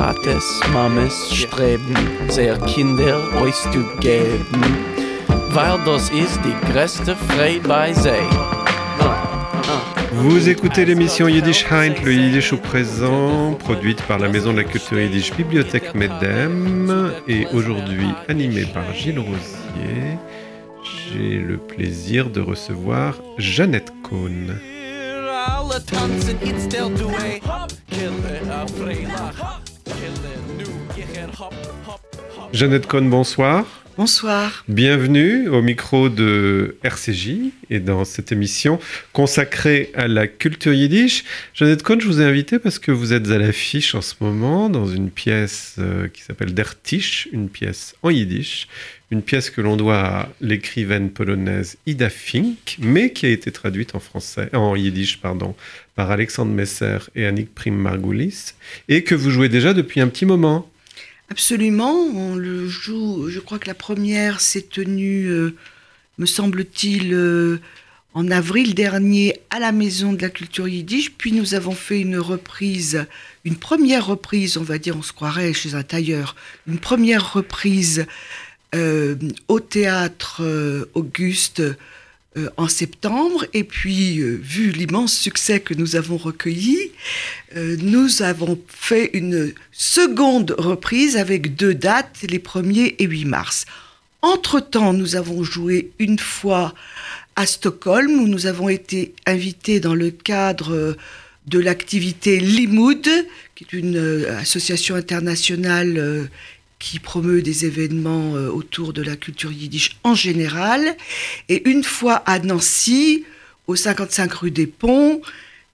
Tates, Mames streben, sehr Kinder euch zu geben, weil das ist die größte Freude bei sie. Vous écoutez l'émission Yiddish Heint, le Yiddish au présent, produite par la Maison de la Culture Yiddish Bibliothèque Medem et aujourd'hui animée par Gilles Rosier. J'ai le plaisir de recevoir Jeannette Cohn. Jeannette Cohn, bonsoir. Bonsoir. Bienvenue au micro de RCJ et dans cette émission consacrée à la culture yiddish. Jeannette Cohn, je vous ai invité parce que vous êtes à l'affiche en ce moment dans une pièce euh, qui s'appelle Der Tisch, une pièce en yiddish, une pièce que l'on doit à l'écrivaine polonaise Ida Fink, mais qui a été traduite en français, en yiddish, pardon, par Alexandre Messer et Annick Prim-Margoulis, et que vous jouez déjà depuis un petit moment. Absolument, le joue. Je crois que la première s'est tenue, euh, me semble-t-il, euh, en avril dernier à la Maison de la Culture Yiddish. Puis nous avons fait une reprise, une première reprise, on va dire, on se croirait chez un tailleur, une première reprise euh, au théâtre Auguste euh, en septembre. Et puis, euh, vu l'immense succès que nous avons recueilli, euh, nous avons fait une seconde reprise avec deux dates, les 1er et 8 mars. Entre-temps, nous avons joué une fois à Stockholm, où nous avons été invités dans le cadre de l'activité Limoud, qui est une association internationale qui promeut des événements euh, autour de la culture yiddish en général. Et une fois à Nancy, au 55 rue des Ponts,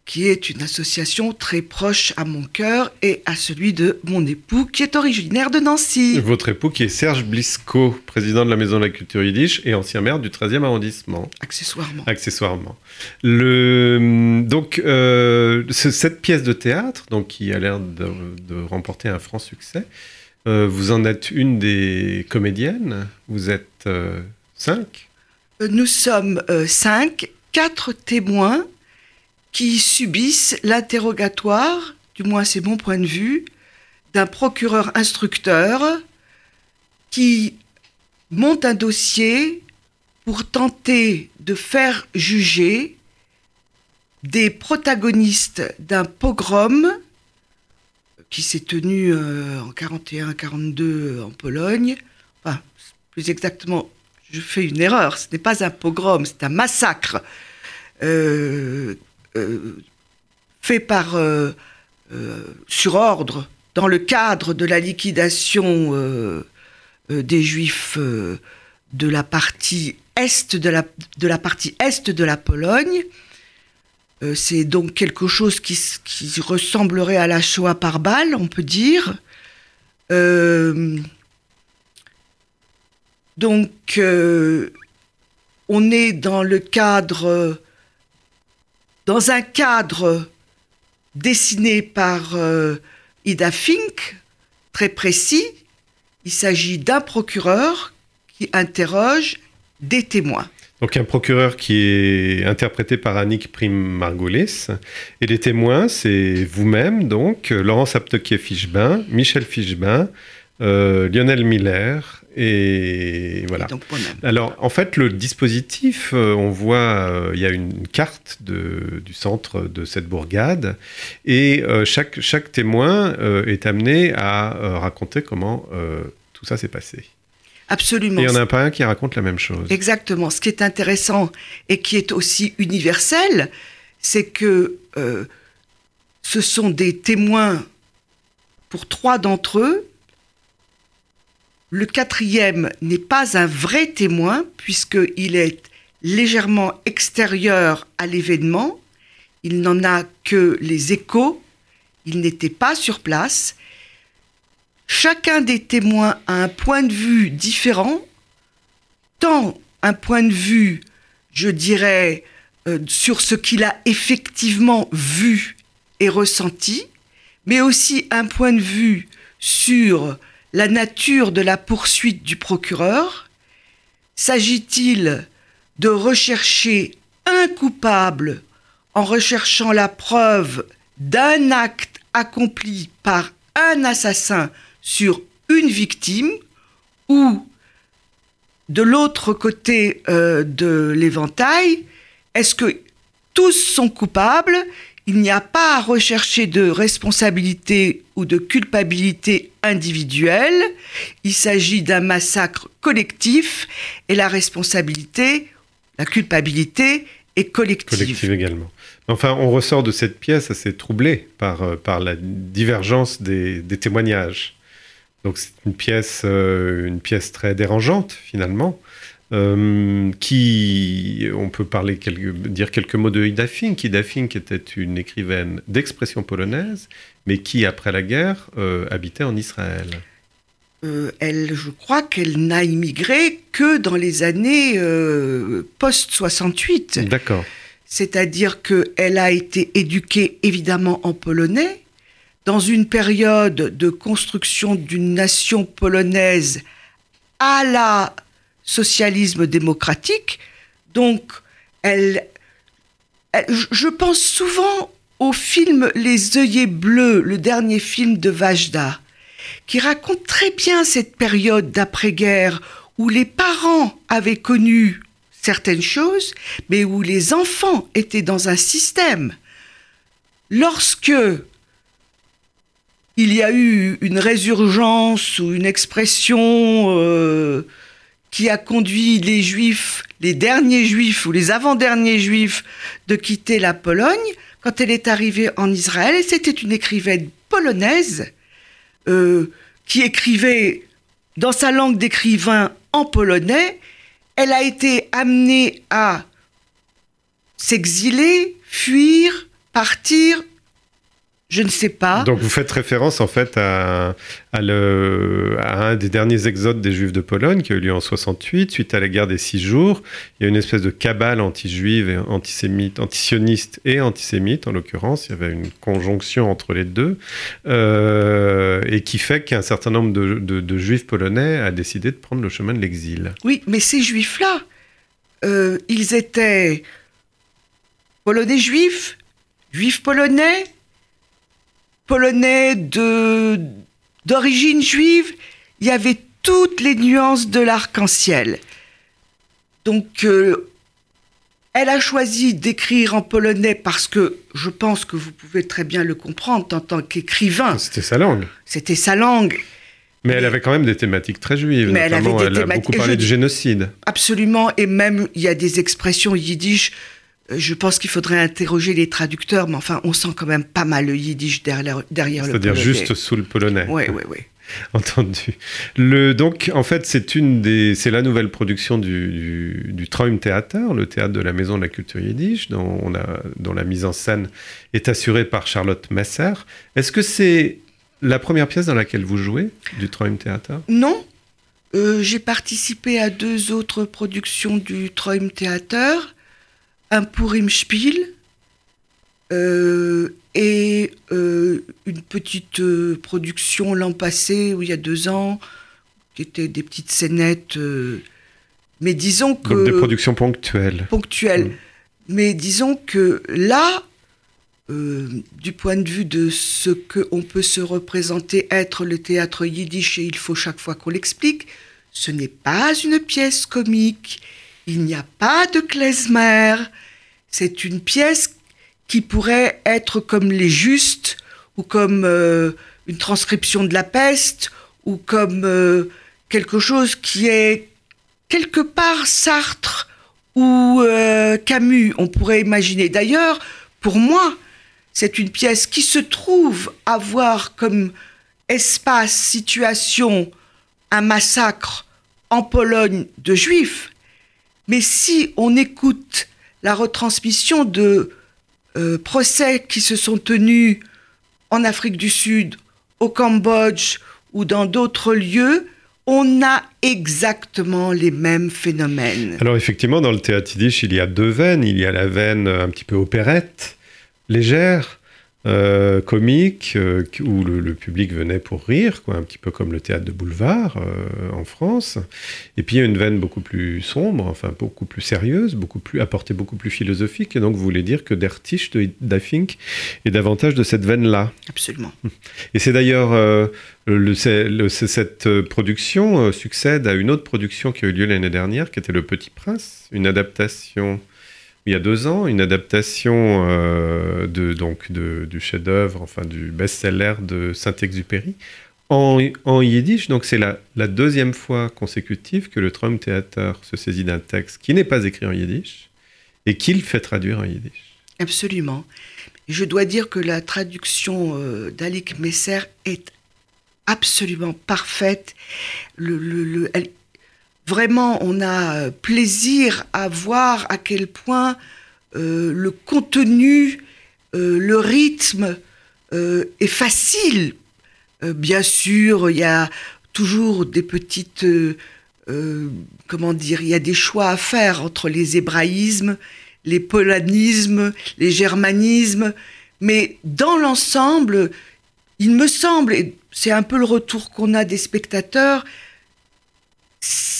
qui est une association très proche à mon cœur et à celui de mon époux, qui est originaire de Nancy. Votre époux qui est Serge Blisco, président de la Maison de la Culture Yiddish et ancien maire du 13e arrondissement. Accessoirement. Accessoirement. Le, donc, euh, cette pièce de théâtre, donc, qui a l'air de, de remporter un franc succès, euh, vous en êtes une des comédiennes. Vous êtes euh, cinq euh, Nous sommes cinq, quatre témoins qui subissent l'interrogatoire, du moins c'est mon point de vue, d'un procureur instructeur qui monte un dossier pour tenter de faire juger des protagonistes d'un pogrom qui s'est tenu euh, en 41-42 en Pologne. Plus exactement, je fais une erreur. Ce n'est pas un pogrom, c'est un massacre euh, euh, fait par sur ordre dans le cadre de la liquidation des Juifs de la partie est de la, de la partie est de la Pologne. Euh, c'est donc quelque chose qui, ressemblerait à la Shoah par balle, on peut dire. Euh, donc, euh, on est dans le cadre, dans un cadre dessiné par Ida Fink, très précis. Il s'agit d'un procureur qui interroge des témoins. Donc un procureur qui est interprété par Annick Prim-Margolis. Et les témoins, c'est vous-même, donc, Laurence Aptoquier-Fichebin, Michel Fichebin, euh, Lionel Miller et voilà. Alors en fait le dispositif, euh, on voit, euh, il y a une carte de, du centre de cette bourgade et chaque, chaque témoin est amené à raconter comment tout ça s'est passé. Absolument. il n'y en a pas un qui raconte la même chose. Exactement. Ce qui est intéressant et qui est aussi universel, c'est que euh, ce sont des témoins pour trois d'entre eux. Le quatrième n'est pas un vrai témoin puisqu'il est légèrement extérieur à l'événement. Il n'en a que les échos. Il n'était pas sur place. Chacun des témoins a un point de vue différent, tant un point de vue, je dirais, euh, sur ce qu'il a effectivement vu et ressenti, mais aussi un point de vue sur la nature de la poursuite du procureur. S'agit-il de rechercher un coupable en recherchant la preuve d'un acte accompli par un assassin sur une victime ou de l'autre côté euh, de l'éventail, est-ce que tous sont coupables? Il n'y a pas à rechercher de responsabilité ou de culpabilité individuelle. Il s'agit d'un massacre collectif et la responsabilité, la culpabilité est collective. Collective également. Enfin, on ressort de cette pièce assez troublé par, euh, par la divergence des, des témoignages. Donc c'est une pièce, euh, une pièce très dérangeante finalement. Euh, qui, on peut parler quelques, dire quelques mots de Ida Fink. Ida Fink était une écrivaine d'expression polonaise, mais qui, après la guerre, euh, habitait en Israël. Euh, elle, je crois qu'elle n'a immigré que dans les années euh, post-68. D'accord. C'est-à-dire qu'elle a été éduquée évidemment en polonais, dans une période de construction d'une nation polonaise à la socialisme démocratique. Donc, je pense souvent au film Les œillets bleus, le dernier film de Vajda, qui raconte très bien cette période d'après-guerre où les parents avaient connu certaines choses, mais où les enfants étaient dans un système. Lorsque il y a eu une résurgence ou une expression euh, qui a conduit les juifs, les derniers juifs ou les avant-derniers juifs de quitter la Pologne, quand elle est arrivée en Israël, c'était une écrivaine polonaise euh, qui écrivait dans sa langue d'écrivain en polonais, elle a été amenée à s'exiler, fuir, partir, je ne sais pas. Donc vous faites référence en fait à, à le- à un des derniers exodes des Juifs de Pologne qui a eu lieu en 68 suite à la guerre des six jours. Il y a une espèce de cabale anti-juive et antisémite, antisioniste et antisémite en l'occurrence. Il y avait une conjonction entre les deux euh, et qui fait qu'un certain nombre de, de- de Juifs polonais a décidé de prendre le chemin de l'exil. Oui, mais ces juifs-là, euh, ils étaient polonais juifs, juifs polonais, polonais de d'origine juive. Il y avait toutes les nuances de l'arc-en-ciel. Donc, euh, elle a choisi d'écrire en polonais parce que je pense que vous pouvez très bien le comprendre en tant qu'écrivain. C'était sa langue. C'était sa langue. Mais elle avait quand même des thématiques très juives. Mais elle avait des elle a beaucoup parlé je du génocide. Absolument, et même il y a des expressions yiddish. Euh, Je pense qu'il faudrait interroger les traducteurs, mais enfin, on sent quand même pas mal le yiddish derrière, derrière le C'est-à-dire polonais. juste sous le polonais. Oui, oui, oui. Entendu. Le, donc, en fait, c'est une des, c'est la nouvelle production du, du, du Traumtheater, le théâtre de la Maison de la Culture Yiddish, dont, on a, dont la mise en scène est assurée par Charlotte Messer. Est-ce que c'est la première pièce dans laquelle vous jouez du Traumtheater Non, euh, j'ai participé à deux autres productions du Traum Theater, un Purim Spiel euh, et euh, une petite euh, production l'an passé, ou il y a deux ans, qui étaient des petites scénettes. mais disons que Donc, des productions ponctuelles. ponctuelles. Mm. Mais disons que là, euh, du point de vue de ce qu'on peut se représenter être le théâtre yiddish, et il faut chaque fois qu'on l'explique, ce n'est pas une pièce comique, il n'y a pas de klezmer, c'est une pièce qui pourrait être comme Les Justes, ou comme euh, une transcription de la peste, ou comme euh, quelque chose qui est quelque part Sartre ou euh, Camus, on pourrait imaginer. D'ailleurs, pour moi, c'est une pièce qui se trouve avoir comme espace, situation, un massacre en Pologne de juifs. Mais si on écoute la retransmission de euh, procès qui se sont tenus en Afrique du Sud, au Cambodge ou dans d'autres lieux, on a exactement les mêmes phénomènes. Alors effectivement, dans le théâtre yiddish, il y a deux veines. Il y a la veine euh, un petit peu opérette, légère, euh, comique euh, où le, le, public venait pour rire, quoi, un petit peu comme le théâtre de boulevard euh, en France. Et puis il y a une veine beaucoup plus sombre, enfin beaucoup plus sérieuse, beaucoup plus apportée, beaucoup plus philosophique. Et donc vous voulez dire que Der Tisch de Dafink est davantage de cette veine-là. Absolument. Et c'est d'ailleurs le, cette production succède à une autre production qui a eu lieu l'année dernière, qui était Le Petit Prince, une adaptation il y a deux ans, une adaptation euh, de, donc, de- du chef-d'œuvre, enfin du best-seller de Saint-Exupéry, en, yiddish. Donc c'est la, deuxième fois consécutive que le Traumtheater se saisit d'un texte qui n'est pas écrit en yiddish et qu'il fait traduire en yiddish. Absolument. Je dois dire que la traduction euh, d'Alik Messer est absolument parfaite. Le, le- vraiment, on a euh, plaisir à voir à quel point euh, le contenu, euh, le rythme est facile. Bien sûr, il y a toujours des petites... comment dire Il y a des choix à faire entre les hébraïsmes, les polanismes, les germanismes, mais dans l'ensemble, il me semble, et c'est un peu le retour qu'on a des spectateurs,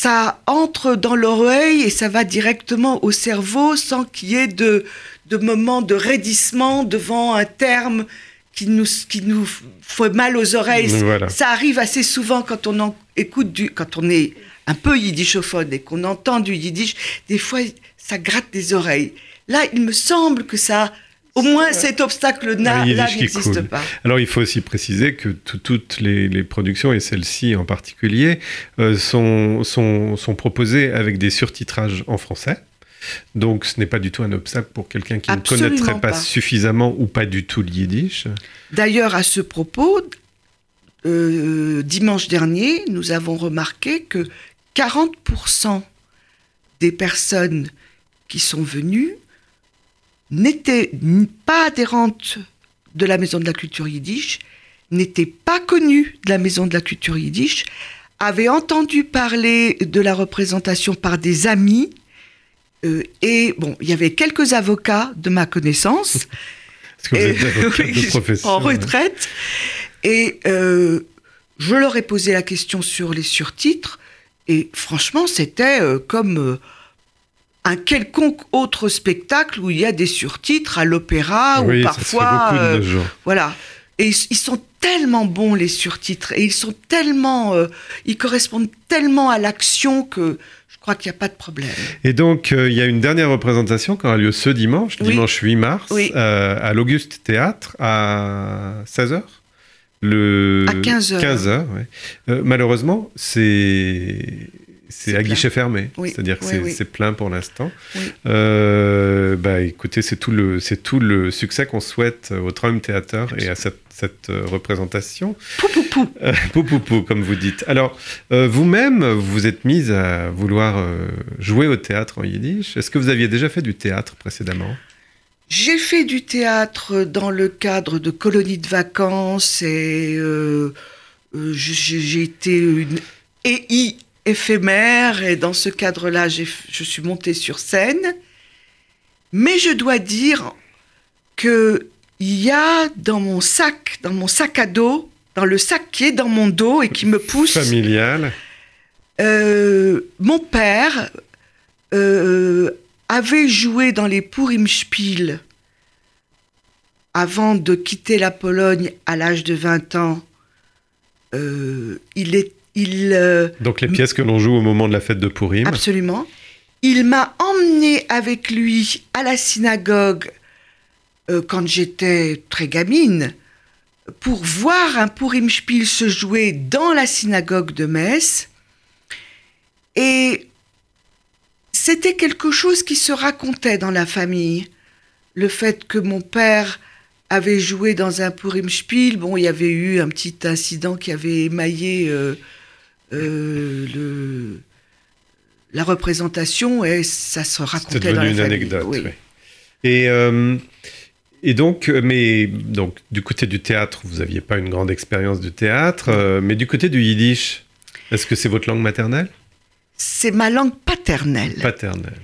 ça entre dans l'oreille et ça va directement au cerveau sans qu'il y ait de, de moments de raidissement devant un terme qui nous, qui nous fait mal aux oreilles. Voilà. Ça arrive assez souvent quand on en écoute du, quand on est un peu yiddishophone et qu'on entend du yiddish, des fois ça gratte des oreilles. Là, il me semble que ça, au moins cet obstacle-là qui n'existe pas. Alors il faut aussi préciser que tout- toutes les, les productions, et celle-ci en particulier, euh, sont, sont, sont proposées avec des surtitrages en français. Donc ce n'est pas du tout un obstacle pour quelqu'un qui Absolument ne connaîtrait pas, pas. suffisamment ou pas du tout le yiddish. D'ailleurs, à ce propos, euh, dimanche dernier, nous avons remarqué que 40% des personnes qui sont venues n'étaient n- pas adhérentes de la Maison de la Culture Yiddish, n'étaient pas connues de la Maison de la Culture Yiddish, avaient entendu parler de la représentation par des amis, euh, et bon, il y avait quelques avocats de ma connaissance, que et- de. En retraite. Et euh, je leur ai posé la question sur les surtitres. Et franchement, c'était euh, comme un quelconque autre spectacle où il y a des surtitres à l'opéra oui, ou ça parfois. se fait beaucoup euh, de jours. voilà. Et ils, ils sont tellement bons, les surtitres. Et ils sont tellement. euh, ils correspondent tellement à l'action que je crois qu'il n'y a pas de problème. Et donc, euh, il y a une dernière représentation qui aura lieu ce dimanche, Oui. dimanche 8 mars, Oui. euh, à l'Auguste Théâtre, à 16h le... À 15 heures. 15 heures, ouais. Euh, malheureusement, c'est... C'est à plein. guichet fermé, Oui, c'est-à-dire que oui, c'est oui. c'est plein pour l'instant. Euh, bah, écoutez, c'est tout le c'est tout le succès qu'on souhaite au Traum Theater et à cette, cette euh, représentation. Pou, pou, pou. Euh, pou, pou, pou, comme vous dites. Alors, euh, vous-même, vous êtes mise à vouloir jouer au théâtre en yiddish. Est-ce que vous aviez déjà fait du théâtre précédemment? J'ai fait du théâtre dans le cadre de colonies de vacances et j'ai été une EI éphémère et dans ce cadre-là, je suis montée sur scène. Mais je dois dire que il y a dans mon sac, dans mon sac à dos, dans le sac qui est dans mon dos et qui me pousse, Familial euh, mon père euh, avait joué dans les Purimspiel avant de quitter la Pologne à l'âge de 20 ans. Euh, il est, il, euh, Donc les pièces que l'on joue au moment de la fête de Purim. absolument. Il m'a emmené avec lui à la synagogue euh, quand j'étais très gamine pour voir un Purimspiel se jouer dans la synagogue de Metz. Et c'était quelque chose qui se racontait dans la famille. Le fait que mon père avait joué dans un Purimspiel, bon, il y avait eu un petit incident qui avait émaillé euh, euh, le, la représentation et ça se C'est racontait dans devenu la une famille. anecdote. oui. oui. Et, euh, et donc, euh, mais donc, du côté du théâtre, vous n'aviez pas une grande expérience du théâtre, euh, mais du côté du yiddish, est-ce que c'est votre langue maternelle? C'est ma langue paternelle. Paternelle.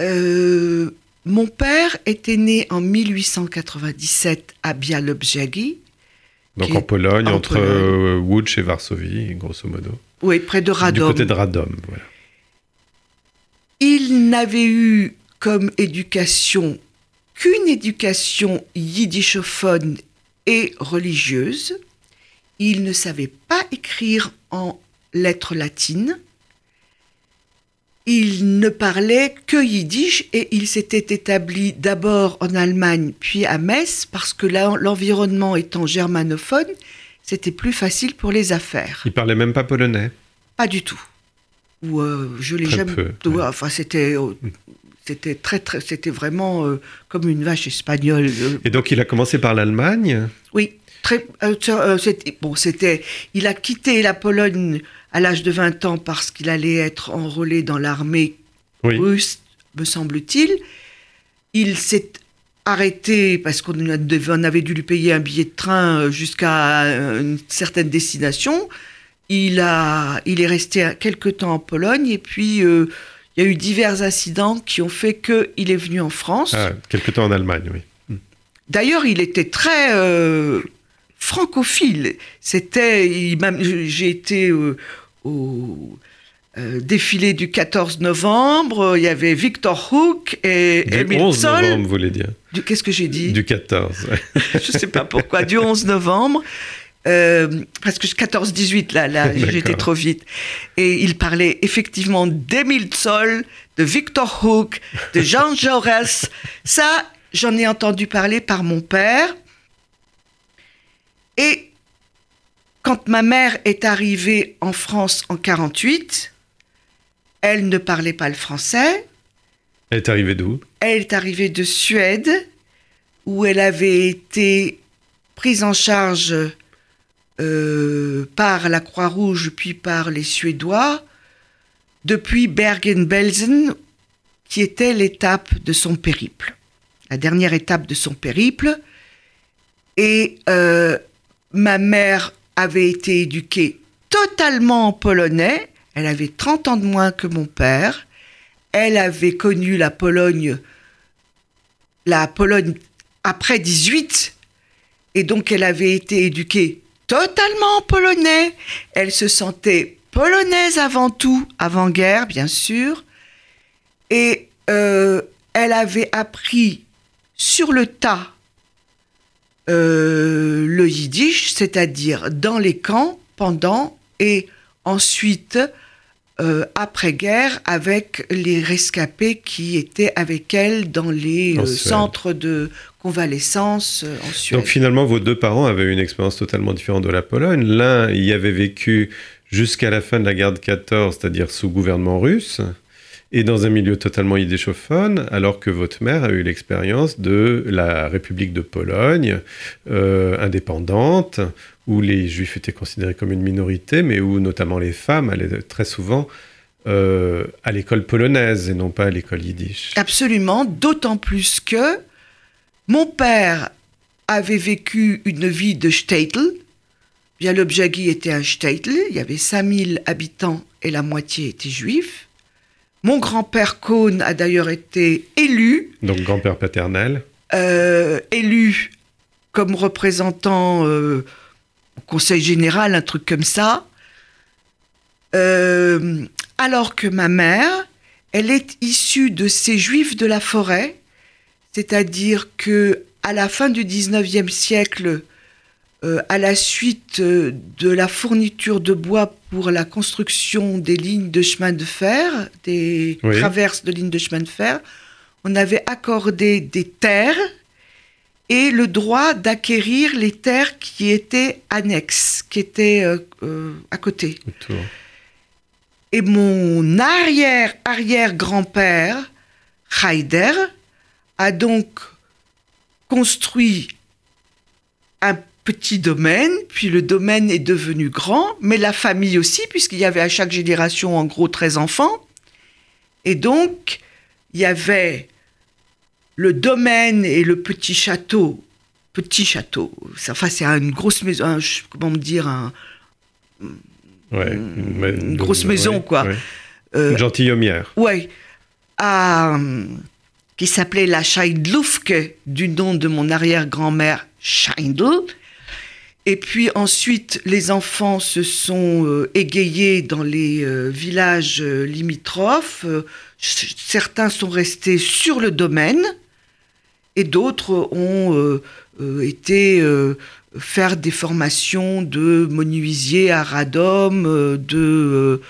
Euh, mon père était né en 1897 à Bialobrzegi. Donc en Pologne, en entre Pologne. euh, Łódź et Varsovie, grosso modo. Oui, près de Radom. Du côté de Radom, voilà. Il n'avait eu comme éducation qu'une éducation yiddishophone et religieuse. Il ne savait pas écrire en lettres latines. Il ne parlait que yiddish et il s'était établi d'abord en Allemagne puis à Metz parce que l'environnement étant germanophone, c'était plus facile pour les affaires. Il parlait même pas polonais. Pas du tout. Ou euh, je l'ai jamais. peu, Ouais, ouais. Enfin, c'était, euh, c'était très, très, c'était vraiment euh, comme une vache espagnole. euh. Et donc il a commencé par l'Allemagne? Oui, très. bon, c'était. Il a quitté la Pologne à l'âge de 20 ans parce qu'il allait être enrôlé dans l'armée Oui. russe, me semble-t-il. Il s'est arrêté parce qu'on avait dû lui payer un billet de train euh, jusqu'à euh, une certaine destination. Il, a, il est resté quelque temps en Pologne et puis euh, il y a eu divers incidents qui ont fait qu'il est venu en France. Ah, quelque temps en Allemagne, oui. D'ailleurs, il était très euh, francophile. C'était, j'ai été euh, au euh, défilé du 14 novembre. Il y avait Victor Hook et Du Emile 11 Zoll. novembre, vous voulez dire. Qu'est-ce que j'ai dit Du 14. ouais. Je ne sais pas pourquoi. Du 11 novembre. Euh, parce que 14-18, là, là j'étais trop vite. Et il parlait effectivement d'Emile Zoll, de Victor Hook, de Jean Jaurès. Ça, j'en ai entendu parler par mon père. Et quand ma mère est arrivée en France en 48, elle ne parlait pas le français. Elle est arrivée d'où? Elle est arrivée de Suède, où elle avait été prise en charge euh, par la Croix-Rouge puis par les Suédois, depuis Bergen-Belsen, qui était l'étape de son périple, la dernière étape de son périple. Et euh, ma mère avait été éduquée totalement en polonais. Elle avait 30 ans de moins que mon père. Elle avait connu la Pologne, la Pologne après 18, et donc elle avait été éduquée totalement en polonais. Elle se sentait polonaise avant tout, avant-guerre bien sûr, et euh, elle avait appris sur le tas euh, le yiddish, c'est-à-dire dans les camps, pendant et ensuite euh, après-guerre avec les rescapés qui étaient avec elle dans les euh, centres de convalescence euh, en Suède. Donc finalement, vos deux parents avaient une expérience totalement différente de la Pologne. L'un y avait vécu jusqu'à la fin de la guerre de 14, c'est-à-dire sous gouvernement russe, et dans un milieu totalement idéchophone, alors que votre mère a eu l'expérience de la République de Pologne, euh, indépendante, où les juifs étaient considérés comme une minorité, mais où notamment les femmes allaient très souvent euh, à l'école polonaise et non pas à l'école yiddish. Absolument, d'autant plus que mon père avait vécu une vie de shtetl. Bialobjagi était un shtetl, il y avait 5000 habitants et la moitié étaient juifs. Mon grand-père Kohn a d'ailleurs été élu, Donc grand-père paternel. euh, élu comme représentant euh, au Conseil général, un truc comme ça. Euh, alors que ma mère, elle est issue de ces juifs de la forêt, c'est-à-dire que à la fin du 19e siècle, euh, à la suite euh, de la fourniture de bois pour la construction des lignes de chemin de fer, des Oui. traverses de lignes de chemin de fer, on avait accordé des terres et le droit d'acquérir les terres qui étaient annexes, qui étaient euh, euh, à côté. Autour. Et mon arrière-arrière-grand-père, Haider, a donc construit un petit domaine, puis le domaine est devenu grand, mais la famille aussi, puisqu'il y avait à chaque génération en gros 13 enfants. Et donc, il y avait le domaine et le petit château. Petit château, enfin c'est une grosse maison, comment me dire, un, une, grosse maison quoi. Ouais. Euh, gentilhommière. Oui, qui s'appelait la Scheidlufke, du nom de mon arrière-grand-mère Scheindl, et puis ensuite, les enfants se sont euh, égayés dans les euh, villages euh, limitrophes. certains sont restés sur le domaine et d'autres ont été faire des formations de menuisier à radom, de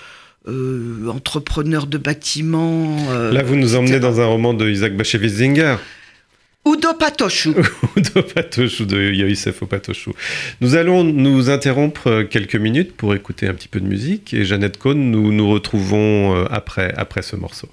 entrepreneurs de bâtiments. Là, vous nous emmenez dans un roman de Isaac Bashevis Zinger. Udo Patochou. Udo Patochou de Youssef Patochou. Nous allons nous interrompre quelques minutes pour écouter un petit peu de musique et Jeannette Cohn, nous nous retrouvons euh, après, après ce morceau.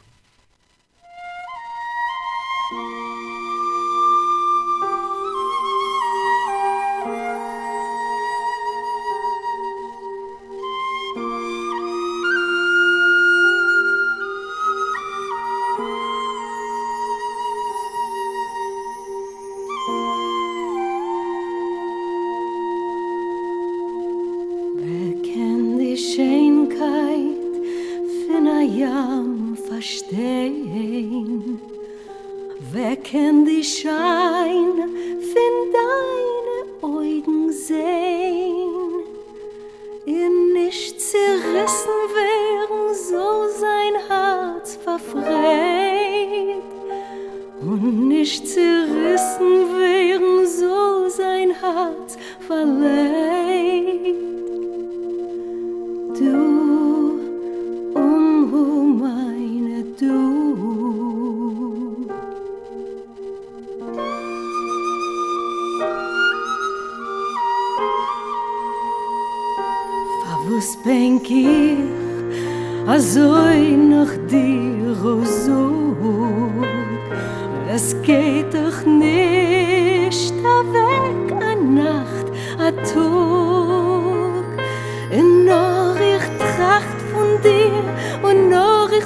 Oh, und noch ich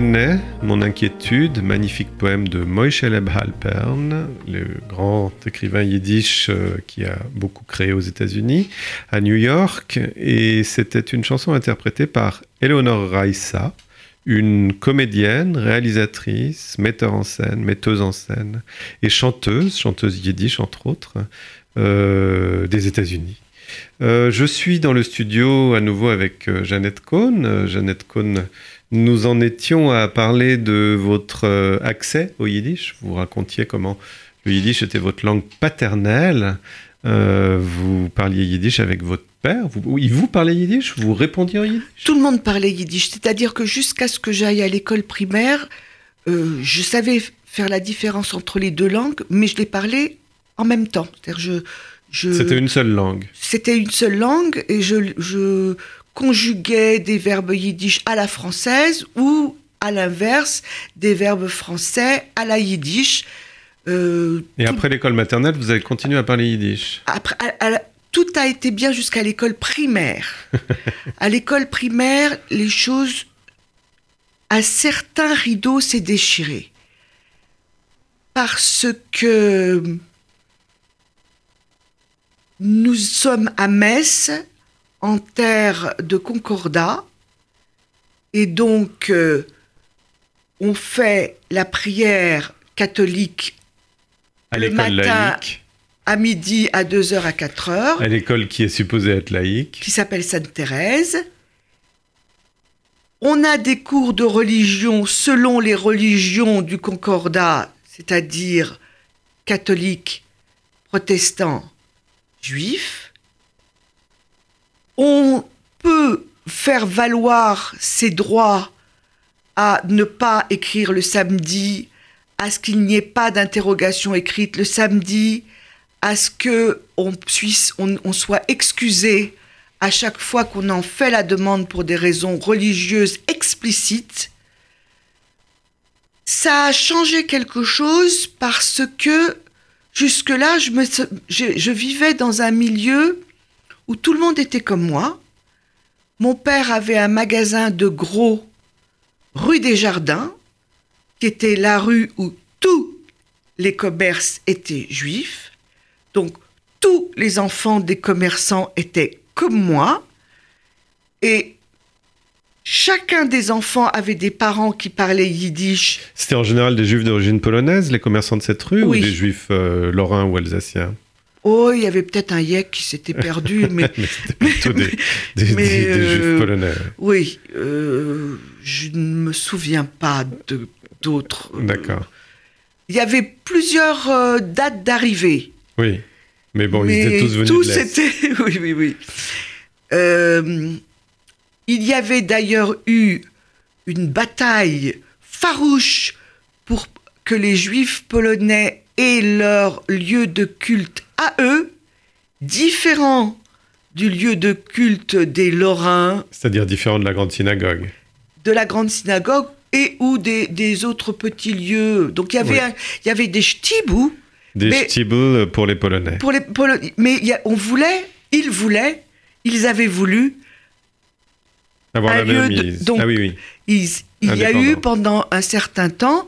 mon inquiétude, magnifique poème de Moishe Leb Halpern, le grand écrivain yiddish euh, qui a beaucoup créé aux États-Unis, à New York. Et c'était une chanson interprétée par Eleonore Raissa, une comédienne, réalisatrice, metteur en scène, metteuse en scène et chanteuse, chanteuse yiddish entre autres, euh, des États-Unis. Euh, je suis dans le studio à nouveau avec euh, Jeannette Cohn. Euh, Jeannette Cohn, nous en étions à parler de votre accès au yiddish. Vous racontiez comment le yiddish était votre langue paternelle. Vous parliez yiddish avec votre père. Vous, il vous parlait yiddish? Vous répondiez en yiddish? Tout le monde parlait yiddish, c'est-à-dire que jusqu'à ce que j'aille à l'école primaire, je savais faire la différence entre les deux langues, mais je les parlais en même temps. C'est-à-dire je, C'était une seule langue. c'était une seule langue et je, je conjuguais des verbes yiddish à la française ou à l'inverse des verbes français à la yiddish. Euh, Et tout- après l'école maternelle, vous avez continué à parler yiddish. après, à- à- tout a été bien jusqu'à l'école primaire. à l'école primaire, les choses, un certain rideau s'est déchiré. Parce que nous sommes à Metz, en terre de concordat, et donc euh, on fait la prière catholique À Le matin, laïque. à midi, à 2h, à 4h. À l'école qui est supposée être laïque. qui s'appelle Sainte-Thérèse. On a des cours de religion selon les religions du Concordat, c'est-à-dire catholiques, protestants, juifs. On peut faire valoir ses droits à ne pas écrire le samedi, à ce qu'il n'y ait pas d'interrogation écrite le samedi, à ce que on soit excusé à chaque fois qu'on en fait la demande pour des raisons religieuses explicites. Ça a changé quelque chose parce que jusque-là, je, vivais dans un milieu où tout le monde était comme moi. Mon père avait un magasin de gros rue des Jardins, qui était la rue où tous les commerces étaient juifs. Donc, tous les enfants des commerçants étaient comme moi. Chacun des enfants avait des parents qui parlaient yiddish. C'était en général des juifs d'origine polonaise, les commerçants de cette rue, Oui. ou des juifs euh, lorrains ou alsaciens? Oh, il y avait peut-être un yek qui s'était perdu, mais Mais c'était plutôt des, des- mais, des- des euh, juifs polonais. oui, euh, je ne me souviens pas d'autres. euh, D'accord. Il y avait plusieurs dates d'arrivée. Oui. Mais bon, mais ils étaient tous venus tous de l'Est. étaient- oui, oui, oui. Euh, il y avait d'ailleurs eu une bataille farouche pour que les juifs polonais aient leur lieu de culte à eux, différent du lieu de culte des Lorrains, C'est-à-dire différent de la grande synagogue. de la grande synagogue et ou des, des autres petits lieux. Donc il y avait, Oui. un- il y avait des shtibou, Des Mais- shtibel pour les Polonais. pour les Polonais. Mais il y a- on voulait, ils voulaient, ils avaient voulu. Avoir un lieu de- donc- ah oui, oui. ils- il y a eu pendant un certain temps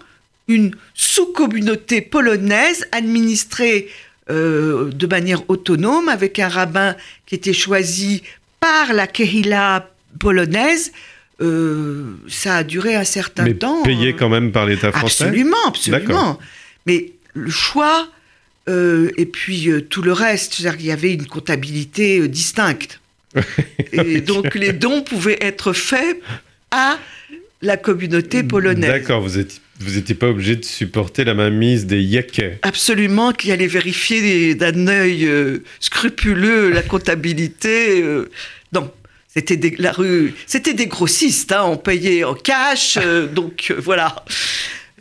une sous-communauté polonaise administrée euh, de manière autonome avec un rabbin qui était choisi par la Kehila polonaise. Euh, ça a duré un certain Mais temps. payé euh, quand même par l'État français Absolument, absolument. Mais le choix euh, et puis tout le reste, c'est-à-dire qu'il y avait une comptabilité distincte. Et donc les dons pouvaient être faits à la communauté polonaise. D'accord, vous n'étiez vous étiez pas obligé de supporter la mainmise des Yakais. Absolument, qui allait vérifier d'un œil euh, scrupuleux la comptabilité. euh, non, c'était des, la rue, c'était des grossistes, hein, on payait en cash, euh, donc voilà.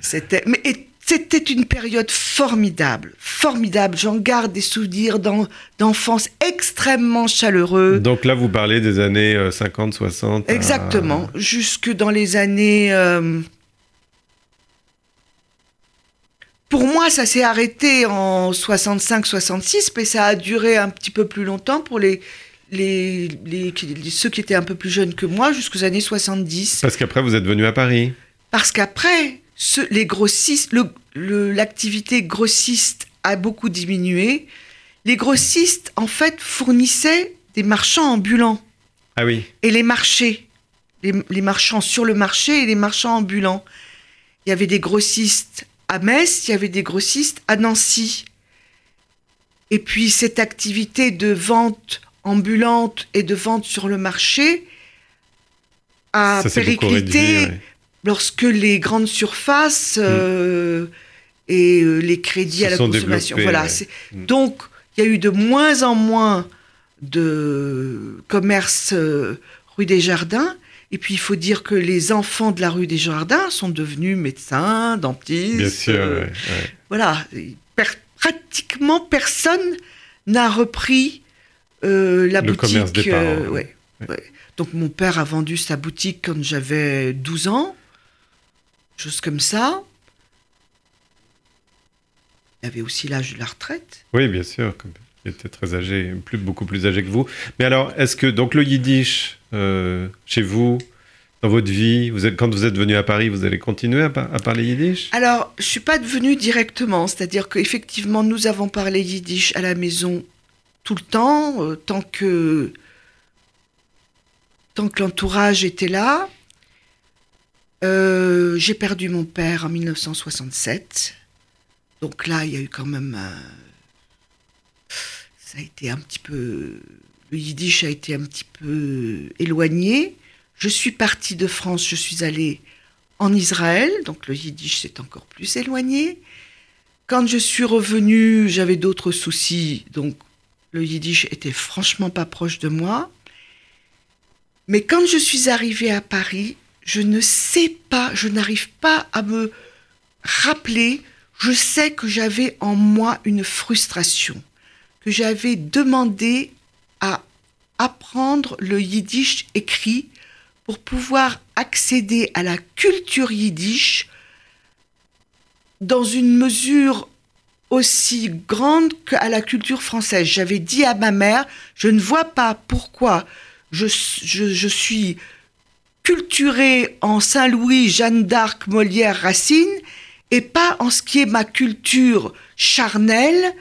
C'était, mais et c'était une période formidable, formidable. J'en garde des souvenirs d'en- d'enfance extrêmement chaleureux. Donc là, vous parlez des années euh, 50, 60. à- Exactement, jusque dans les années. euh, Pour moi, ça s'est arrêté en 65-66, mais ça a duré un petit peu plus longtemps pour les, les, les- les- ceux qui étaient un peu plus jeunes que moi jusqu'aux années 70. Parce qu'après, vous êtes venu à Paris. Parce qu'après, ce- les grossistes, le- le- l'activité grossiste a beaucoup diminué. Les grossistes, en fait, fournissaient des marchands ambulants Ah oui. et les marchés. Les, les marchands sur le marché et les marchands ambulants. Il y avait des grossistes à Metz, il y avait des grossistes à Nancy. Et puis cette activité de vente ambulante et de vente sur le marché a Ça périclité réduit. ouais. Lorsque les grandes surfaces euh, et euh, les crédits Se à la consommation. Voilà. ouais. c'est- Mm. Donc, il y a eu de moins en moins de commerce euh, rue des Jardins. Et puis, il faut dire que les enfants de la rue des Jardins sont devenus médecins, dentistes. Bien sûr. ouais, ouais. voilà, Per- pratiquement personne n'a repris la Le boutique. commerce des parents. Donc mon père a vendu sa boutique quand j'avais 12 ans, chose comme ça. Il avait aussi l'âge de la retraite. Oui, bien sûr. comme Il était très âgé, plus, beaucoup plus âgé que vous. Mais alors, est-ce que donc le yiddish euh, chez vous, dans votre vie, vous êtes, quand vous êtes venu à Paris, vous allez continuer à, pa- à parler yiddish? Alors, je suis pas devenue directement, c'est-à-dire qu'effectivement, nous avons parlé yiddish à la maison tout le temps, euh, tant que tant que l'entourage était là. Euh, J'ai perdu mon père en 1967, donc là, il y a eu quand même, un- ça a été un petit peu, le yiddish a été un petit peu éloigné. Je suis partie de France, je suis allée en Israël, donc le yiddish s'est encore plus éloigné. Quand je suis revenue, j'avais d'autres soucis, donc le yiddish était franchement pas proche de moi. Mais quand je suis arrivée à Paris, je ne sais pas, je n'arrive pas à me rappeler, je sais que j'avais en moi une frustration, que j'avais demandé à apprendre le yiddish écrit pour pouvoir accéder à la culture yiddish dans une mesure aussi grande qu'à la culture française. J'avais dit à ma mère, je ne vois pas pourquoi je, suis culturée en Saint-Louis, Jeanne d'Arc, Molière, Racine, et pas en ce qui est ma culture charnelle.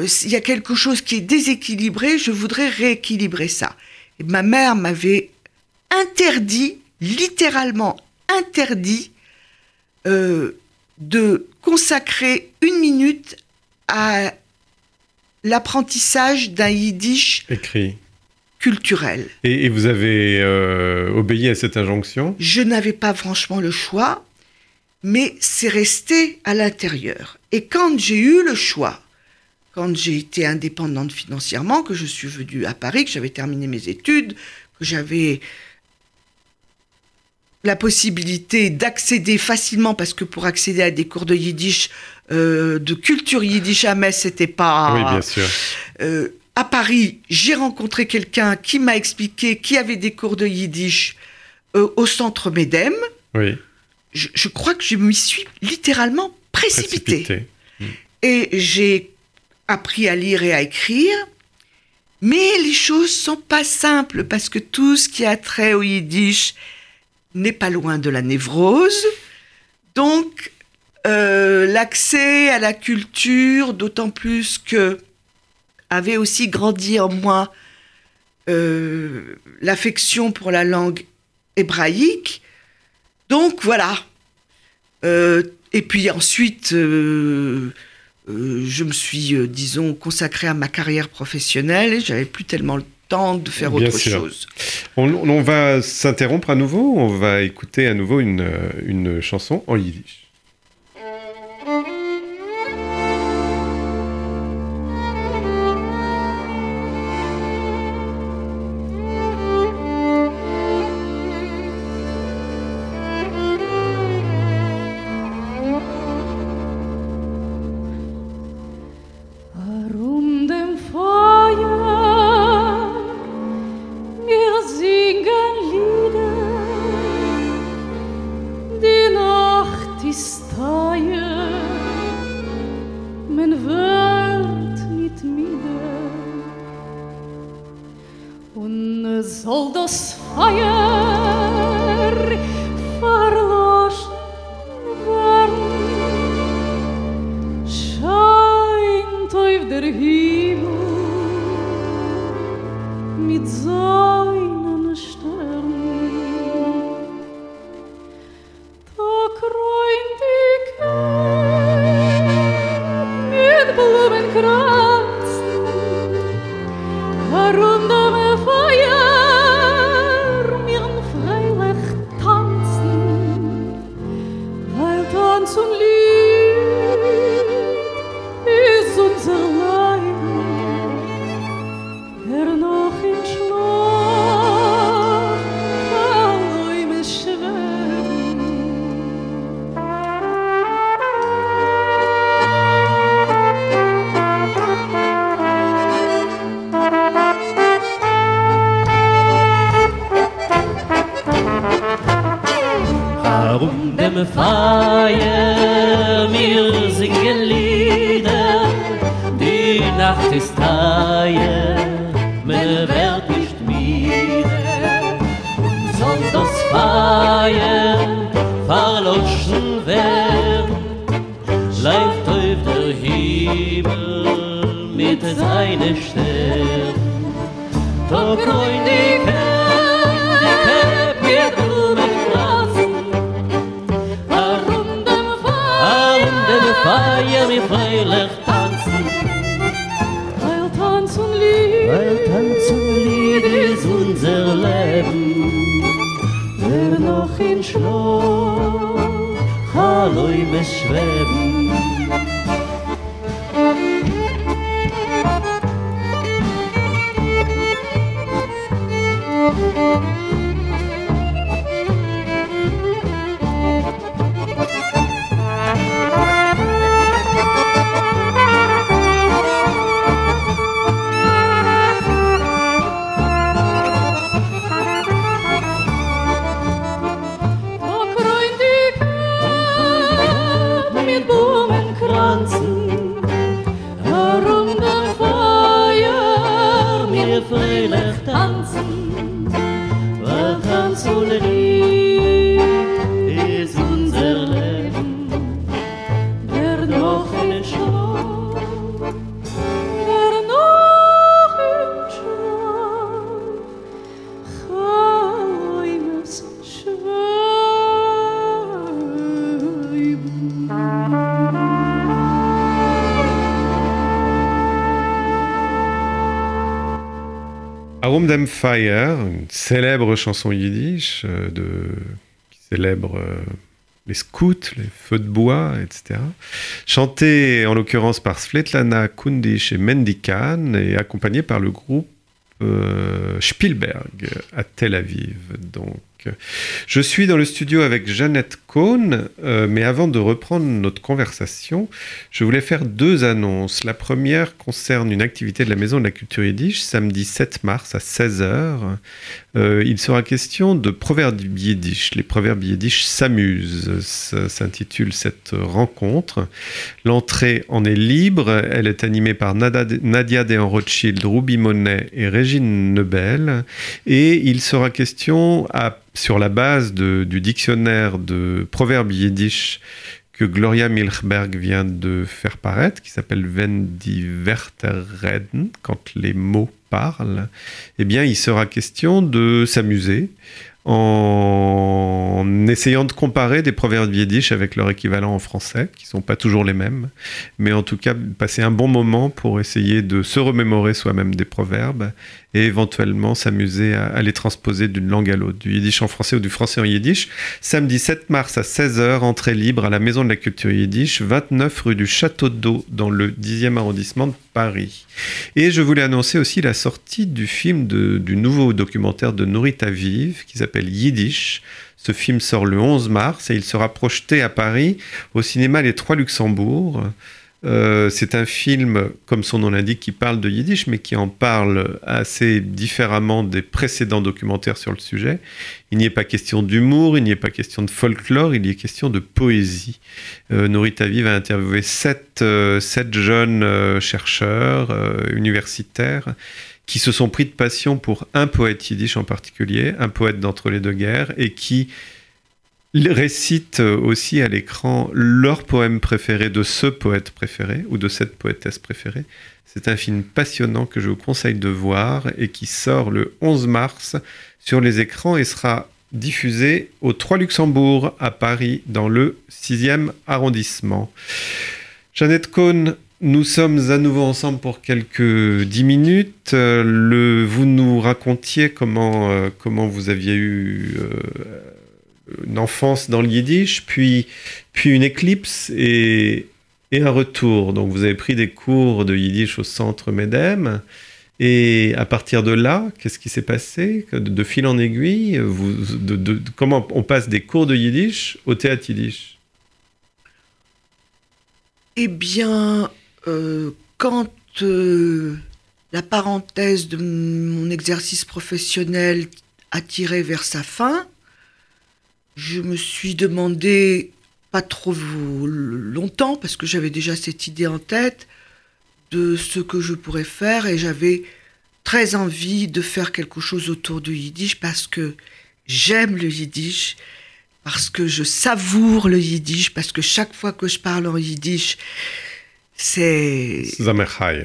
Euh, Il y a quelque chose qui est déséquilibré, je voudrais rééquilibrer ça. Et ma mère m'avait interdit, littéralement interdit, euh, de consacrer une minute à l'apprentissage d'un yiddish Écrit. Et vous avez euh, obéi à cette injonction? Je n'avais pas franchement le choix, mais c'est resté à l'intérieur. Et quand j'ai eu le choix, quand j'ai été indépendante financièrement, que je suis venue à Paris, que j'avais terminé mes études, que j'avais la possibilité d'accéder facilement, parce que pour accéder à des cours de yiddish, euh, de culture yiddish à Metz, c'était pas... Oui, bien sûr. Euh, à Paris, j'ai rencontré quelqu'un qui m'a expliqué qui avait des cours de yiddish euh, au centre Medem. Oui, Je, je crois que je m'y suis littéralement précipitée. précipité. Et j'ai appris à lire et à écrire. Mais les choses sont pas simples parce que tout ce qui a trait au yiddish n'est pas loin de la névrose. Donc, euh, l'accès à la culture, d'autant plus que avait aussi grandi en moi euh, l'affection pour la langue hébraïque. Donc voilà. Euh, et puis ensuite, euh, je me suis, disons, consacrée à ma carrière professionnelle et j'avais plus tellement le temps de faire Bien autre sûr. chose. On, on va s'interrompre à nouveau. On va écouter à nouveau une, une chanson en yiddish. Himmel mit seine Stern. Doch Gräunige, Feier mir freilich tanzen? Weil Tanz und Weil Tanz und ist unser Leben. Wer noch in Schloch Hallo im Schweben Fire, une célèbre chanson yiddish euh, qui célèbre euh, les scouts, les feux de bois, etc. Chantée en l'occurrence par Svetlana Kundish et Mendy Khan et accompagnée par le groupe euh, Spielberg à Tel Aviv. Donc, je suis dans le studio avec Jeannette Cohn, euh, mais avant de reprendre notre conversation, je voulais faire deux annonces. La première concerne une activité de la Maison de la Culture Yiddish, samedi 7 mars à 16h. Euh, il sera question de proverbes yiddish. Les proverbes yiddish s'amusent, s'intitule cette rencontre. L'entrée en est libre. Elle est animée par Nadia Dehan Rothschild, Ruby Monet et Régine Nebel. Et il sera question à sur la base du dictionnaire de proverbes yiddish que Gloria Milchberg vient de faire paraître, qui s'appelle Wenn quand les mots parlent, eh bien, il sera question de s'amuser en essayant de comparer des proverbes yiddish avec leur équivalent en français, qui ne sont pas toujours les mêmes, mais en tout cas passer un bon moment pour essayer de se remémorer soi-même des proverbes et éventuellement s'amuser à, les transposer d'une langue à l'autre, du yiddish en français ou du français en yiddish. Samedi 7 mars à 16h, entrée libre à la Maison de la Culture Yiddish, 29 rue du Château d'Eau, dans le 10e arrondissement de Paris. Et je voulais annoncer aussi la sortie du film du nouveau documentaire de Nourit Aviv, qui s'appelle Yiddish. Ce film sort le 11 mars et il sera projeté à Paris au cinéma Les Trois Luxembourg. Euh, c'est un film, comme son nom l'indique, qui parle de Yiddish, mais qui en parle assez différemment des précédents documentaires sur le sujet. Il n'y est pas question d'humour, il n'y est pas question de folklore, il y est question de poésie. Euh, Norita a interviewé sept, euh, jeunes euh, chercheurs universitaires qui se sont pris de passion pour un poète yiddish en particulier, un poète d'entre les deux guerres, et qui récitent aussi à l'écran leur poème préféré de ce poète préféré ou de cette poétesse préférée. C'est un film passionnant que je vous conseille de voir et qui sort le 11 mars sur les écrans et sera diffusé au 3 Luxembourg à Paris dans le 6e arrondissement. Jeannette Cohn, nous sommes à nouveau ensemble pour quelques dix minutes. Le, vous nous racontiez comment, euh, comment vous aviez eu euh, une enfance dans le yiddish, puis, puis une éclipse et, et un retour. Donc vous avez pris des cours de yiddish au centre MEDEM. Et à partir de là, qu'est-ce qui s'est passé? De, fil en aiguille Comment on passe des cours de yiddish au théâtre yiddish? Eh bien, euh, quand euh, la parenthèse de mon exercice professionnel a tiré vers sa fin, je me suis demandé, pas trop longtemps, parce que j'avais déjà cette idée en tête, de ce que je pourrais faire et j'avais très envie de faire quelque chose autour du yiddish parce que j'aime le yiddish, parce que je savoure le yiddish, parce que chaque fois que je parle en yiddish, c'est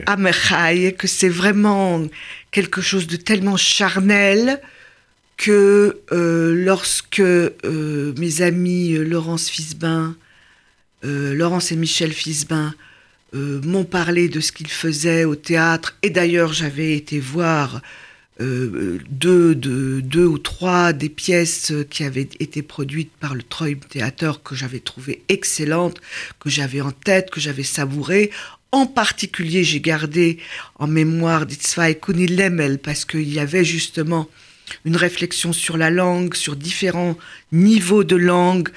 Amerchai, que c'est vraiment quelque chose de tellement charnel que euh, lorsque euh, mes amis euh, Laurence Fisbin, Laurence et Michel Fisbin m'ont parlé de ce qu'ils faisaient au théâtre, et d'ailleurs j'avais été voir deux, deux, ou trois des pièces qui avaient été produites par le Troy Theater que j'avais trouvées excellentes, que j'avais en tête, que j'avais savourées. En particulier, j'ai gardé en mémoire Kuni Lemel parce qu'il y avait justement une réflexion sur la langue, sur différents niveaux de langue.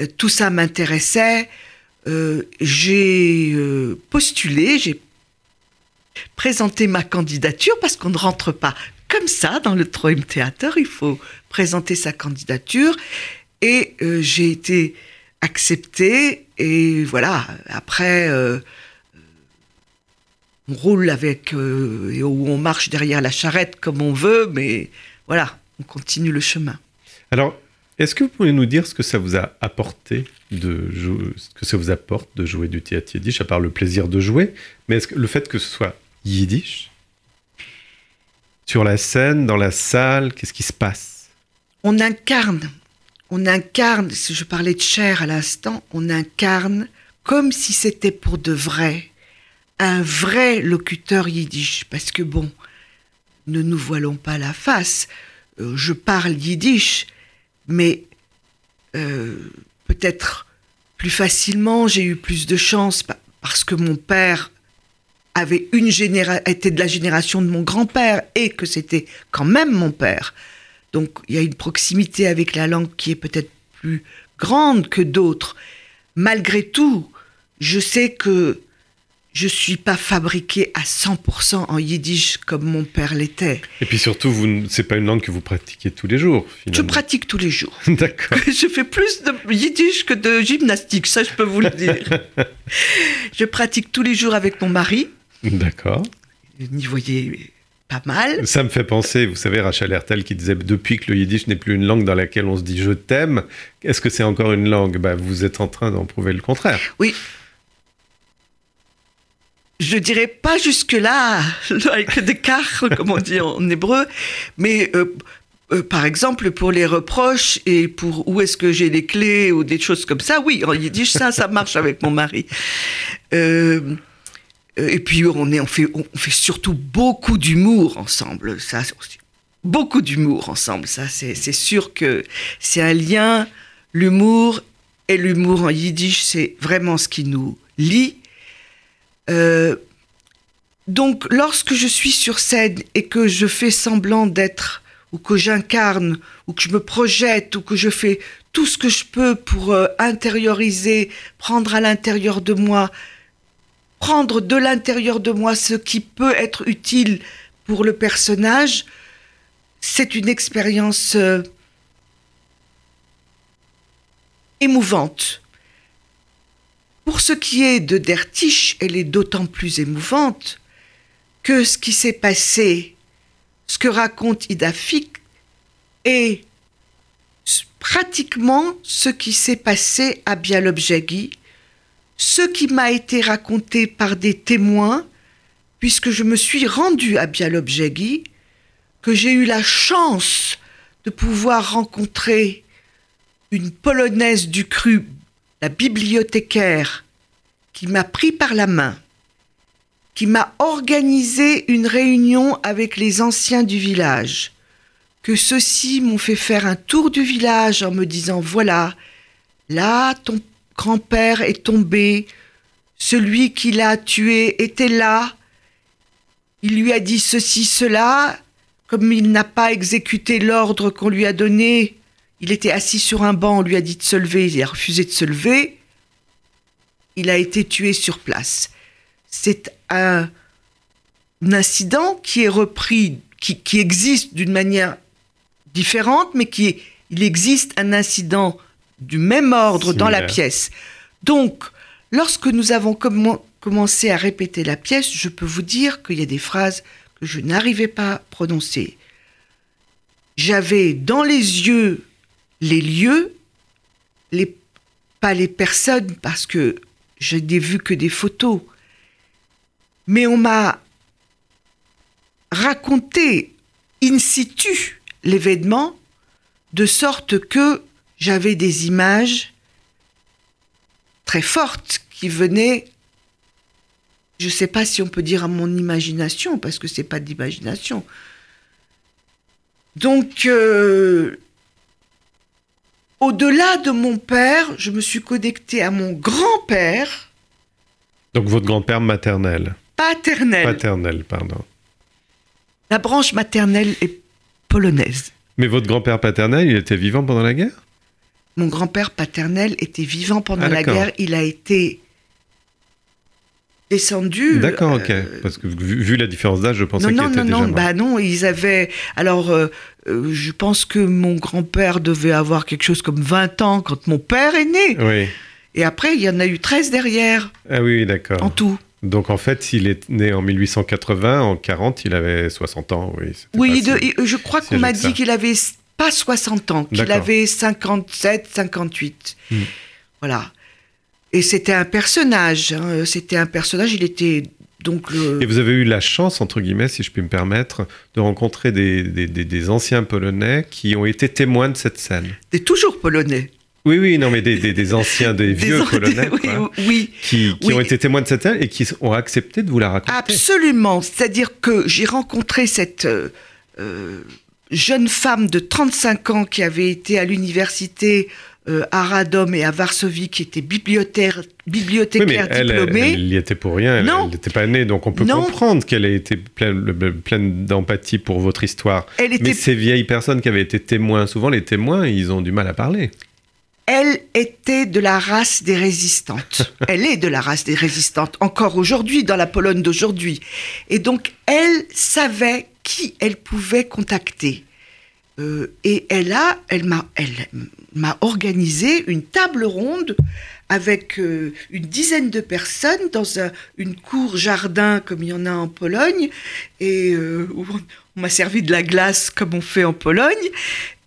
Euh, tout ça m'intéressait. Euh, j'ai euh, postulé, j'ai présenté ma candidature parce qu'on ne rentre pas comme ça dans le Troim Theater, il faut présenter sa candidature. Et j'ai été acceptée. Et voilà, après, on roule avec, et on marche derrière la charrette comme on veut, mais voilà, on continue le chemin. Alors, est-ce que vous pouvez nous dire ce que ça vous a apporté de jouer, ce que ça vous apporte de jouer du théâtre yiddish, à part le plaisir de jouer, mais est-ce que le fait que ce soit yiddish sur la scène, dans la salle, qu'est-ce qui se passe? On incarne, on incarne. Si je parlais de chair à l'instant, on incarne comme si c'était pour de vrai un vrai locuteur yiddish, parce que bon, ne nous voilons pas la face. Euh, je parle yiddish, mais euh, peut-être plus facilement, j'ai eu plus de chance parce que mon père avait une était de la génération de mon grand-père et que c'était quand même mon père. Donc il y a une proximité avec la langue qui est peut-être plus grande que d'autres. Malgré tout, je sais que je suis pas fabriqué à 100% en yiddish comme mon père l'était. Et puis surtout, vous, c'est pas une langue que vous pratiquez tous les jours. Finalement. Je pratique tous les jours. D'accord. Je fais plus de yiddish que de gymnastique, ça je peux vous le dire. je pratique tous les jours avec mon mari. D'accord. N'y voyez pas mal. Ça me fait penser, vous savez, Rachel Hertel qui disait depuis que le yiddish n'est plus une langue dans laquelle on se dit je t'aime, est-ce que c'est encore une langue? Bah, Vous êtes en train d'en prouver le contraire. Oui, je dirais pas jusque-là, avec des cartes, comme on dit en hébreu, mais euh, euh, par exemple, pour les reproches et pour où est-ce que j'ai les clés ou des choses comme ça, oui, en yiddish, ça, ça marche avec mon mari. Euh, et puis, on, est, on, fait, on fait surtout beaucoup d'humour ensemble. Ça, beaucoup d'humour ensemble. Ça, c'est sûr que c'est un lien. L'humour et l'humour en yiddish, c'est vraiment ce qui nous lie euh, donc, lorsque je suis sur scène et que je fais semblant d'être, ou que j'incarne, ou que je me projette, ou que je fais tout ce que je peux pour euh, intérioriser, prendre à l'intérieur de moi, prendre de l'intérieur de moi ce qui peut être utile pour le personnage, c'est une expérience euh, émouvante. Pour ce qui est de Dertiche, elle est d'autant plus émouvante que ce qui s'est passé, ce que raconte Ida Fick, est pratiquement ce qui s'est passé à Bialobjagi, ce qui m'a été raconté par des témoins, puisque je me suis rendue à Bialobjagi, que j'ai eu la chance de pouvoir rencontrer une polonaise du cru, la bibliothécaire, qui m'a pris par la main, qui m'a organisé une réunion avec les anciens du village, que ceux-ci m'ont fait faire un tour du village en me disant voilà, là ton grand-père est tombé, celui qui l'a tué était là, il lui a dit ceci, cela, comme il n'a pas exécuté l'ordre qu'on lui a donné, il était assis sur un banc, on lui a dit de se lever, il a refusé de se lever, il a été tué sur place. C'est un, incident qui est repris, qui, qui existe d'une manière différente, mais qui il existe un incident du même ordre dans la pièce. Donc, lorsque nous avons commen- commencé à répéter la pièce, je peux vous dire qu'il y a des phrases que je n'arrivais pas à prononcer. J'avais dans les yeux les lieux, pas les personnes, parce que je n'ai vu que des photos, mais on m'a raconté in situ l'événement de sorte que j'avais des images très fortes qui venaient, je ne sais pas si on peut dire à mon imagination, parce que c'est pas d'imagination. Donc, euh, au-delà de mon père, je me suis connectée à mon grand-père Donc votre grand-père maternel. paternel. Paternel, pardon. La branche maternelle est polonaise. Mais votre grand-père paternel, il était vivant pendant la guerre? Mon grand-père paternel était vivant pendant Ah, la guerre. Il a été descendu. D'accord, ok. euh, Parce que vu, vu la différence d'âge, je pensais non, qu'il non, non, non, bah non, ils avaient. Alors, euh, euh, je pense que mon grand-père devait avoir quelque chose comme 20 ans quand mon père est né. Oui. Et après, il y en a eu 13 derrière, Ah oui, d'accord. en tout. Donc en fait, s'il est né en 1880, en 40, il avait 60 ans, oui. Oui, de- si- je crois si qu'on m'a dit qu'il avait pas 60 ans, qu'il avait 57, 58. Hmm. Voilà. Et c'était un personnage. hein, C'était un personnage. Il était donc le. Et vous avez eu la chance, entre guillemets, si je puis me permettre, de rencontrer des, des- des- des anciens Polonais qui ont été témoins de cette scène. des toujours polonais. Oui, oui, non, mais des, des- des anciens, des, Des vieux Polonais, oui, quoi, oui, qui, qui oui. ont été témoins de cette scène et qui ont accepté de vous la raconter. absolument. C'est-à-dire que j'ai rencontré cette euh, euh, jeune femme de 35 ans qui avait été à l'université euh, à Radom et à Varsovie, qui était bibliothécaire, Oui, mais bibliothécaire elle, elle, elle y était pour rien, elle Non. n'était pas née, donc on peut Non. comprendre qu'elle ait été pleine, pleine d'empathie pour votre histoire. Elle était Mais ces vieilles personnes qui avaient été témoins, souvent les témoins, ils ont du mal à parler. Elle était de la race des résistantes. elle est de la race des résistantes, encore aujourd'hui, dans la Pologne d'aujourd'hui. Et donc, elle savait qui elle pouvait contacter. Euh, et elle a, elle m'a, elle m'a organisé une table ronde avec euh, une dizaine de personnes dans un- une cour jardin comme il y en a en Pologne et euh, où on, m'a servi de la glace comme on fait en Pologne.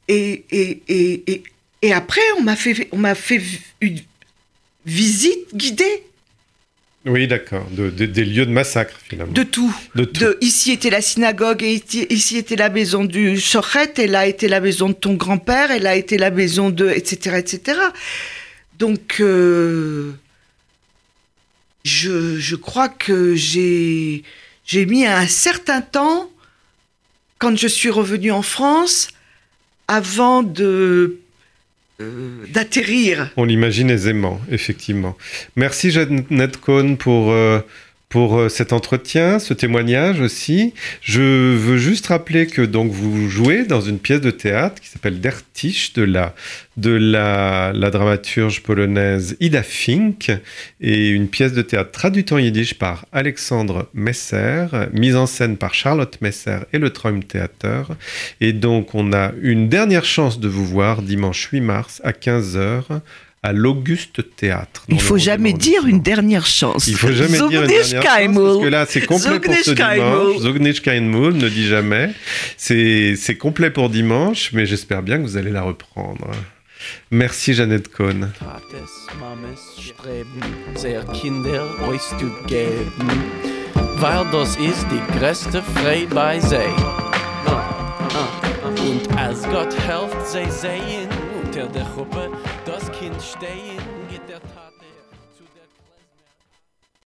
Et, et, et, et, et après on m'a fait on m'a fait une visite guidée Oui, d'accord. De- de- des lieux de massacre, finalement. de tout. De tout. De, ici était la synagogue, et ici, ici était la maison du Chorret, et là était la maison de ton grand-père, et là était la maison de... etc. etc. Donc, euh, je, je crois que j'ai j'ai mis un certain temps, quand je suis revenue en France, avant de d'atterrir. On l'imagine aisément, effectivement. Merci Jeannette Cohn pour, euh, pour euh, cet entretien, ce témoignage aussi. Je veux juste rappeler que donc vous jouez dans une pièce de théâtre qui s'appelle Der Tisch de la, de la, dramaturge polonaise Ida Fink et une pièce de théâtre traduite en yiddish par Alexandre Messer, mise en scène par Charlotte Messer et le Traum Theater. Et donc, on a une dernière chance de vous voir dimanche 8 mars à 15h à l'Auguste Théâtre. Il faut jamais dire une dernière chance. Il faut jamais dire une dernière chance parce que là c'est complet pour ce dimanche. Zognisch Kaimul ne dit jamais. C'est complet pour dimanche, mais j'espère bien que vous allez la reprendre. Merci Jeannette Cohn. Vaters, Mames Streben, sehr Kinder euch zu geben, weil das ist die größte Freude bei sie. Und als Gott helft, sie sehen unter der Gruppe. stay in